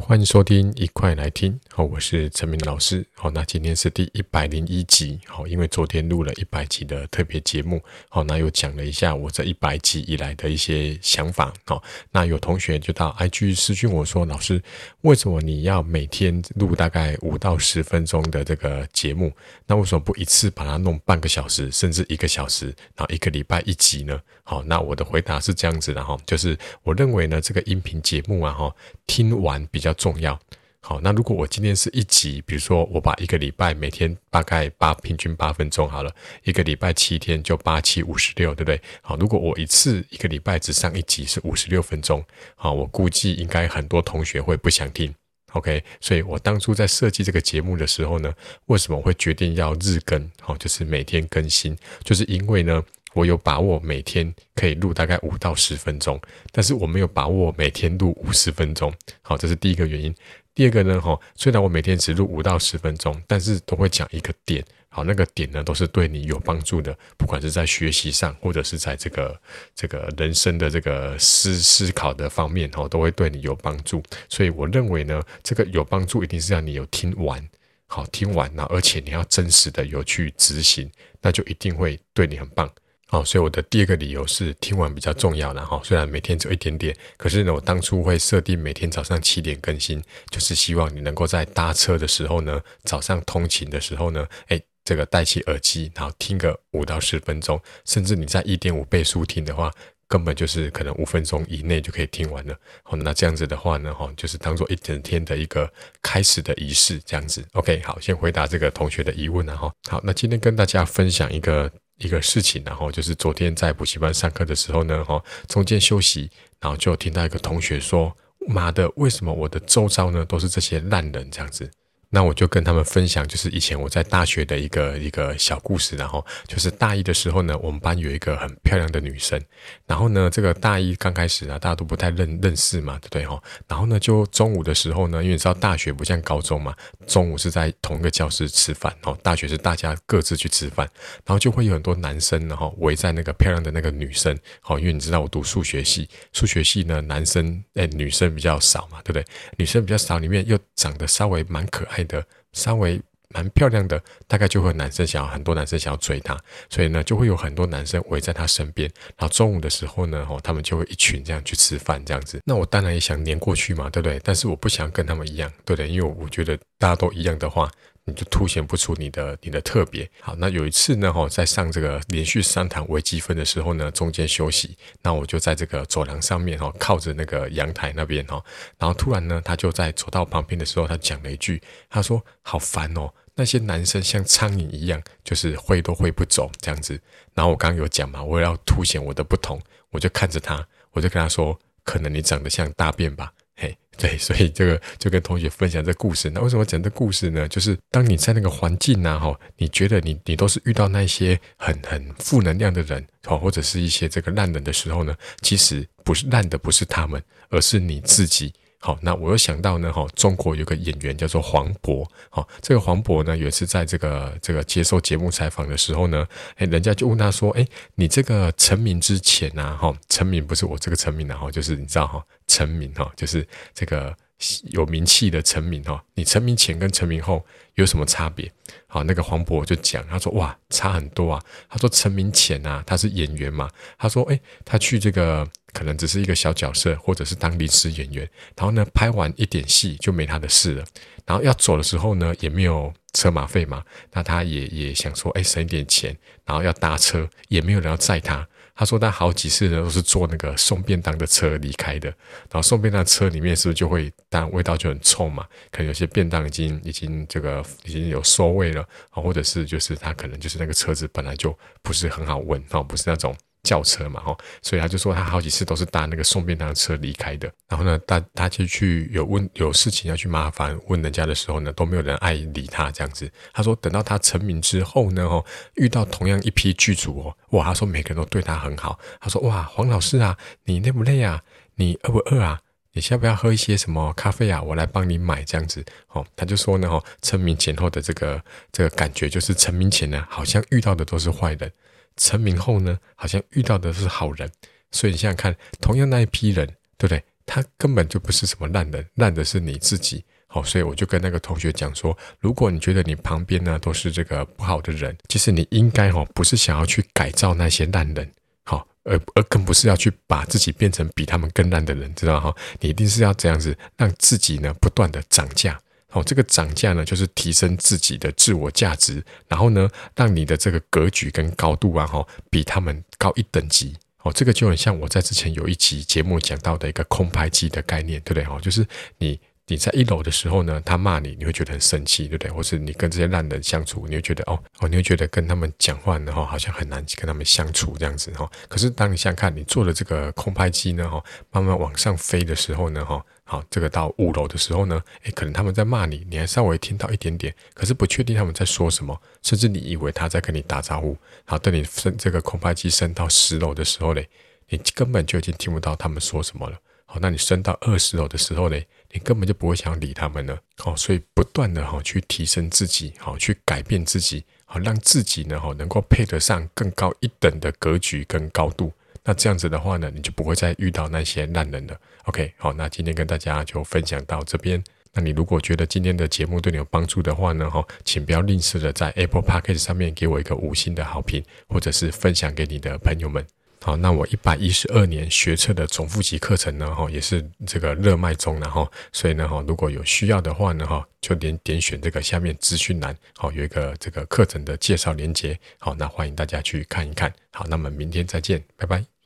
欢迎收听，一块来听。好，我是陈明老师。好，那今天是第一百零一集。好，因为昨天录了一百集的特别节目。好，那又讲了一下我这一百集以来的一些想法。好，那有同学就到 IG 私讯我说：“老师，为什么你要每天录大概五到十分钟的这个节目？那为什么不一次把它弄半个小时，甚至一个小时，然后一个礼拜一集呢？”好，那我的回答是这样子的哈，就是我认为呢，这个音频节目啊，哈，听完比比较重要。好，那如果我今天是一集，比如说我把一个礼拜每天大概八平均八分钟好了，一个礼拜七天就八七五十六，对不对？好，如果我一次一个礼拜只上一集是五十六分钟，好，我估计应该很多同学会不想听。OK，所以我当初在设计这个节目的时候呢，为什么会决定要日更？好，就是每天更新，就是因为呢。我有把握每天可以录大概五到十分钟，但是我没有把握每天录五十分钟。好，这是第一个原因。第二个呢，哈，虽然我每天只录五到十分钟，但是都会讲一个点。好，那个点呢，都是对你有帮助的，不管是在学习上，或者是在这个这个人生的这个思思考的方面，哈，都会对你有帮助。所以我认为呢，这个有帮助一定是让你有听完，好，听完了，而且你要真实的有去执行，那就一定会对你很棒。好，所以我的第二个理由是听完比较重要，然后虽然每天只有一点点，可是呢，我当初会设定每天早上七点更新，就是希望你能够在搭车的时候呢，早上通勤的时候呢，哎，这个戴起耳机，然后听个五到十分钟，甚至你在一点五倍速听的话，根本就是可能五分钟以内就可以听完了。好，那这样子的话呢，哈，就是当做一整天的一个开始的仪式，这样子。OK，好，先回答这个同学的疑问了，哈，好，那今天跟大家分享一个。一个事情，然后就是昨天在补习班上课的时候呢，哈，中间休息，然后就听到一个同学说：“妈的，为什么我的周遭呢都是这些烂人？”这样子。那我就跟他们分享，就是以前我在大学的一个一个小故事，然后就是大一的时候呢，我们班有一个很漂亮的女生，然后呢，这个大一刚开始啊，大家都不太认认识嘛，对不对哈？然后呢，就中午的时候呢，因为你知道大学不像高中嘛，中午是在同一个教室吃饭，哦，大学是大家各自去吃饭，然后就会有很多男生然后围在那个漂亮的那个女生，好，因为你知道我读数学系，数学系呢，男生诶女生比较少嘛，对不对？女生比较少，里面又长得稍微蛮可爱的稍微蛮漂亮的，大概就会男生想要很多男生想要追她，所以呢，就会有很多男生围在她身边。然后中午的时候呢，哦，他们就会一群这样去吃饭，这样子。那我当然也想黏过去嘛，对不对？但是我不想跟他们一样，对不对？因为我觉得大家都一样的话。你就凸显不出你的你的特别。好，那有一次呢，哈，在上这个连续三堂微积分的时候呢，中间休息，那我就在这个走廊上面，哈，靠着那个阳台那边，哈，然后突然呢，他就在走到旁边的时候，他讲了一句，他说：“好烦哦，那些男生像苍蝇一样，就是挥都挥不走这样子。”然后我刚刚有讲嘛，我要凸显我的不同，我就看着他，我就跟他说：“可能你长得像大便吧。”对，所以这个就跟同学分享这故事。那为什么讲这故事呢？就是当你在那个环境啊，哈，你觉得你你都是遇到那些很很负能量的人，哈，或者是一些这个烂人的时候呢，其实不是烂的，不是他们，而是你自己。好，那我又想到呢，哈，中国有个演员叫做黄渤，好，这个黄渤呢，有一次在这个这个接受节目采访的时候呢，哎，人家就问他说，哎，你这个成名之前啊，哈，成名不是我这个成名啊，哈，就是你知道哈，成名哈，就是这个有名气的成名哈，你成名前跟成名后有什么差别？好，那个黄渤就讲，他说哇，差很多啊，他说成名前啊，他是演员嘛，他说，哎，他去这个。可能只是一个小角色，或者是当临时演员，然后呢，拍完一点戏就没他的事了。然后要走的时候呢，也没有车马费嘛，那他也也想说，哎，省一点钱。然后要搭车，也没有人要载他。他说他好几次呢都是坐那个送便当的车离开的。然后送便当车里面是不是就会，当然味道就很臭嘛？可能有些便当已经已经这个已经有馊味了，或者是就是他可能就是那个车子本来就不是很好闻，哦，不是那种。轿车嘛，吼，所以他就说他好几次都是搭那个送便当的车离开的。然后呢，他他就去有问有事情要去麻烦问人家的时候呢，都没有人爱理他这样子。他说等到他成名之后呢，吼，遇到同样一批剧组哦，哇，他说每个人都对他很好。他说哇，黄老师啊，你累不累啊？你饿不饿啊？你要不要喝一些什么咖啡啊？我来帮你买这样子。哦，他就说呢，吼，成名前后的这个这个感觉就是成名前呢，好像遇到的都是坏人。成名后呢，好像遇到的是好人，所以你想想看，同样那一批人，对不对？他根本就不是什么烂人，烂的是你自己。好，所以我就跟那个同学讲说，如果你觉得你旁边呢都是这个不好的人，其实你应该哦不是想要去改造那些烂人，好，而而更不是要去把自己变成比他们更烂的人，知道哈？你一定是要这样子，让自己呢不断的涨价，哦，这个涨价呢就是提升自己的自我价值，然后呢让你的这个格局跟高度啊哈比他们高一等级，哦，这个就很像我在之前有一期节目讲到的一个空拍机的概念，对不对？哦，就是你。你在一楼的时候呢，他骂你，你会觉得很生气，对不对？或是你跟这些烂人相处，你会觉得哦哦，你会觉得跟他们讲话呢，哈，好像很难跟他们相处这样子哈。可是当你想看，你坐的这个空拍机呢，哈，慢慢往上飞的时候呢，哈，好，这个到五楼的时候呢，诶，可能他们在骂你，你还稍微听到一点点，可是不确定他们在说什么，甚至你以为他在跟你打招呼。好，等你升这个空拍机升到十楼的时候嘞，你根本就已经听不到他们说什么了。好，那你升到二十楼的时候嘞，你根本就不会想理他们了。好，所以不断的哈去提升自己，好去改变自己，好让自己呢哈能够配得上更高一等的格局跟高度。那这样子的话呢，你就不会再遇到那些烂人了。OK，好，那今天跟大家就分享到这边。那你如果觉得今天的节目对你有帮助的话呢，哈，请不要吝啬的在 Apple Podcast 上面给我一个五星的好评，或者是分享给你的朋友们。好，那我一百一十二年学测的总复习课程呢，哈，也是这个热卖中，然后，所以呢，哈，如果有需要的话呢，哈，就点点选这个下面资讯栏，好，有一个这个课程的介绍连接，好，那欢迎大家去看一看。好，那么明天再见，拜拜。